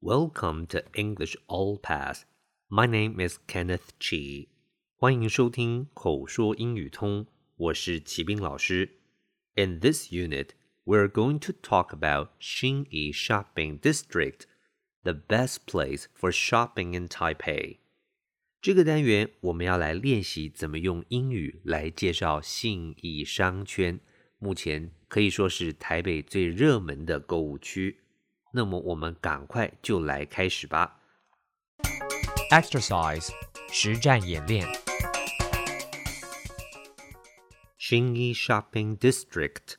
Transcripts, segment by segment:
Welcome to English All Pass. My name is Kenneth Chi. 欢迎收听口说英语通，我是齐斌老师。In this unit, we're going to talk about Xinyi Shopping District, the best place for shopping in Taipei. 这个单元我们要来练习怎么用英语来介绍信义商圈，目前可以说是台北最热门的购物区。 那么我们赶快就来开始吧。Exercise 实战演练。Xinyi Shopping District.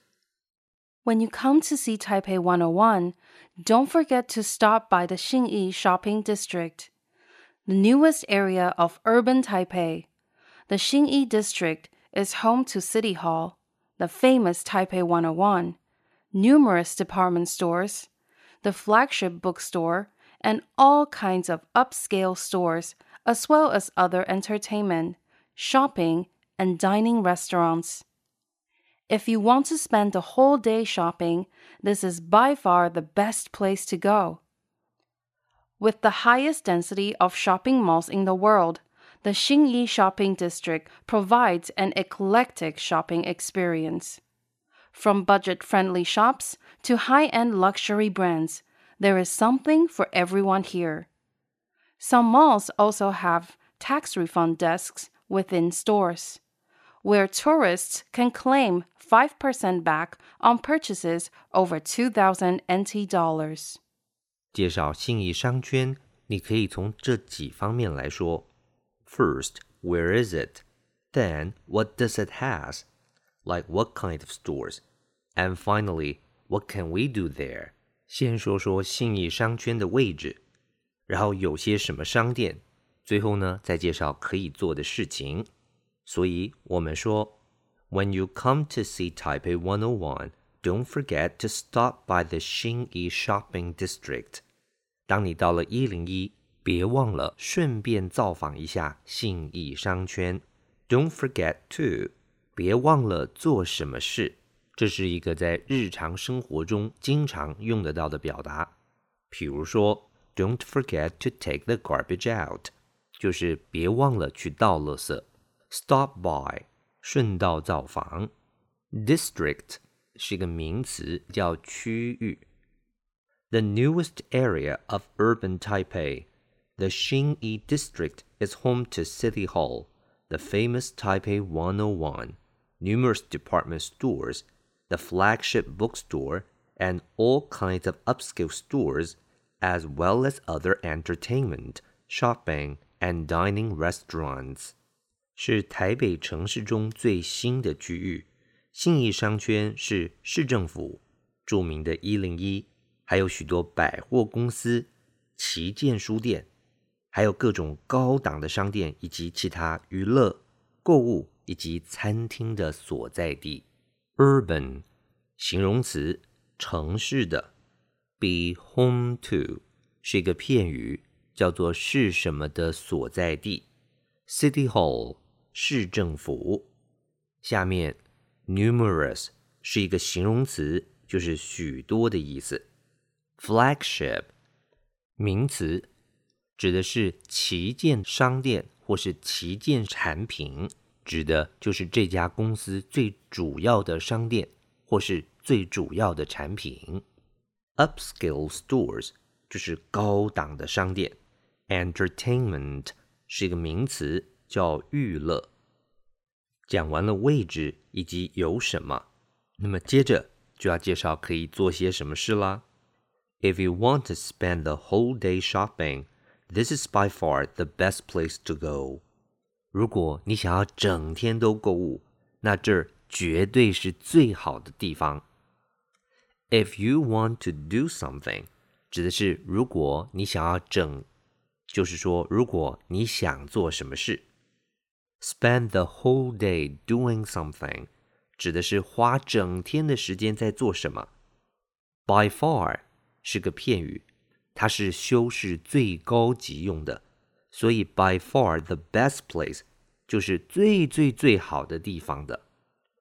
When you come to see Taipei 101, don't forget to stop by the Xinyi Shopping District, the newest area of urban Taipei. The Xinyi District is home to City Hall, the famous Taipei 101, numerous department stores, the flagship bookstore, and all kinds of upscale stores, as well as other entertainment, shopping, and dining restaurants. If you want to spend the whole day shopping, this is by far the best place to go. With the highest density of shopping malls in the world, the Xinyi Shopping District provides an eclectic shopping experience. From budget friendly shops to high end luxury brands, there is something for everyone here. Some malls also have tax refund desks within stores, where tourists can claim 5% back on purchases over 2,000 NT dollars. 介绍信义商圈，你可以从这几方面来说。First, where is it? Then, what does it has? Like what kind of stores? And finally, what can we do there? 先说说信义商圈的位置，然后有些什么商店，最后呢再介绍可以做的事情。所以我们说，When you come to see Taipei 101, don't forget to stop by the Xinyi Shopping District. 当你到了一零一，别忘了顺便造访一下信义商圈。Don't forget to， 别忘了做什么事。这是一个在日常生活中经常用得到的表达。比如说，Don't forget to take the garbage out，就是别忘了去倒垃圾。Stop by，顺道造访。District 是一个名词，叫区域。The newest area of urban Taipei, the Xinyi District is home to City Hall, the famous Taipei 101 numerous department stores, the flagship bookstore, and all kinds of upscale stores, as well as other entertainment, shopping, and dining restaurants. 是台北城市中最新的区域。信义商圈是市政府着名的一零一，还有许多百货公司、旗舰书店，还有各种高档的商店以及其他娱乐、购物 以及餐厅的所在地。Urban 形容词，城市的。Be home to 是一个片语，叫做是什么的所在地。City Hall 市政府。下面 numerous 是一个形容词，就是许多的意思。Flagship 名词，指的是旗舰商店或是旗舰产品，指的就是这家公司最主要的商店或是最主要的产品。Upscale stores 就是高档的商店。Entertainment 是一个名词，叫娱乐。讲完了位置以及有什么，那么接着就要介绍可以做些什么事啦。If you want to spend the whole day shopping, this is by far the best place to go. 如果你想要整天都购物，那这儿绝对是最好的地方。If you want to do something, 指的是如果你想要整，就是说如果你想做什么事。Spend the whole day doing something，指的是花整天的时间在做什么。By far 是个片语，它是修饰最高级用的，所以 by far the best place 就是最最最好的地方的。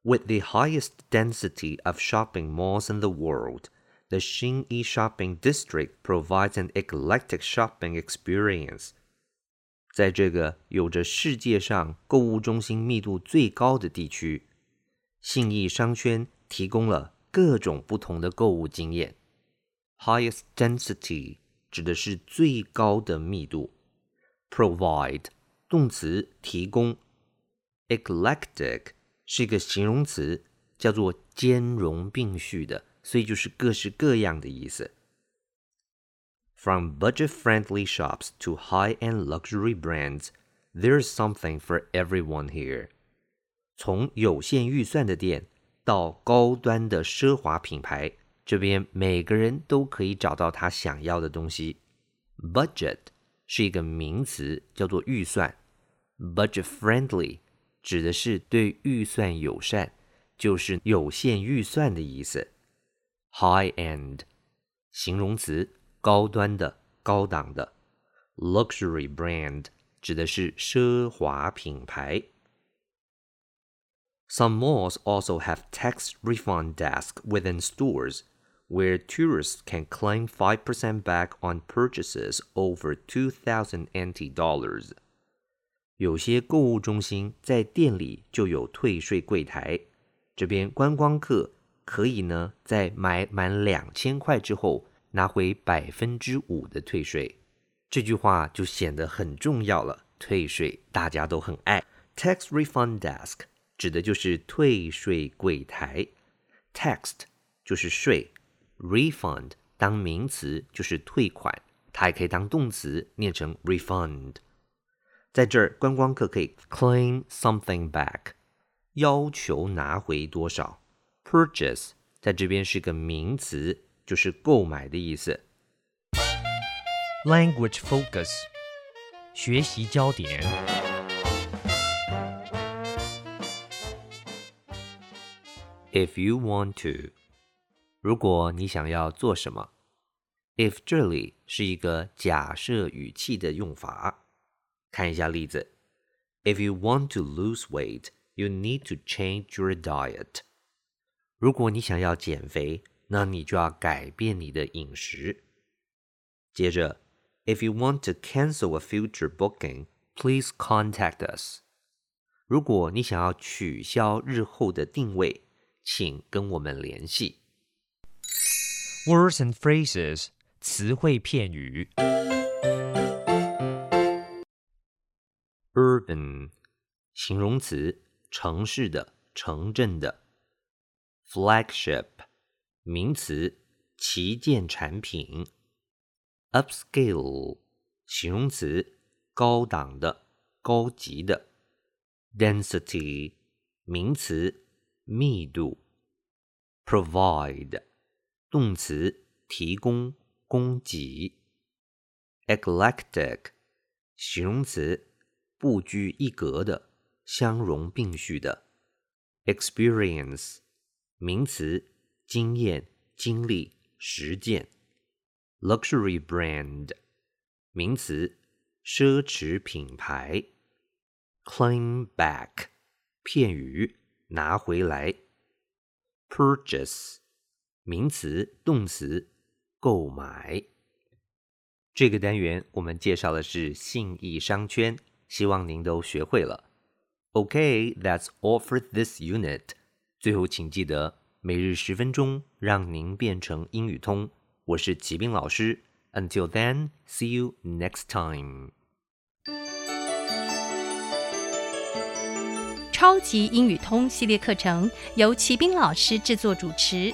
With the highest density of shopping malls in the world, the Xinyi shopping district provides an eclectic shopping experience. 在这个有着世界上购物中心密度最高的地区，信义商圈提供了各种不同的购物经验。Highest density 指的是最高的密度。 Provide 动词提供。Eclectic 是一个形容词，叫做兼容并蓄的，所以就是各式各样的意思。From budget-friendly shops to high-end luxury brands, there's something for everyone here. 从有限预算的店到高端的奢华品牌，这边每个人都可以找到他想要的东西。Budget 是一个名词，叫做预算。Budget-friendly 指的是对预算友善，就是有限预算的意思。High-end 形容词。高端的、高档的，luxury brand 指的是奢华品牌。Some malls also have tax refund desk within stores, where tourists can claim 5% back on purchases over 2,000 NT dollars. 有些购物中心在店里就有退税柜台，这边观光客可以呢在买满两千块之后。拿回百分之五的退税，这句话就显得很重要了。退税大家都很爱，tax refund desk 指的就是退税柜台，tax 就是税 ，refund 当名词就是退款，它也可以当动词念成 refund。在这儿，观光客可以 claim something back，要求拿回多少。purchase 在这边是个名词。就是购买的意思。Language focus，学习焦点。If you want to， 如果你想要做什么。If 这里是一个假设语气的用法。看一下例子。If you want to lose weight, you need to change your diet。如果你想要减肥，那你就要改变你的饮食。接着，If you want to cancel a future booking, please contact us。如果你想要取消日后的定位，请跟我们联系。Words and phrases，词汇片语。Urban，形容词，城市的、城镇的。Flagship。名词，旗舰产品。upscale，形容词，高档的、高级的。density，名词，密度。provide， 动词，提供、供给。eclectic，形容词，不拘一格的、相容并蓄的。experience，名词。经验、经历、实践。luxury brand 名词，奢侈品牌。claim back 片语，拿回来。purchase 名词、动词，购买。这个单元我们介绍的是信义商圈，希望您都学会了。OK，that's all for this unit。最后，请记得。每日十分钟，让您变成英语通。我是齐斌老师。Until then, see you next time. 超级英语通系列课程由齐斌老师制作主持。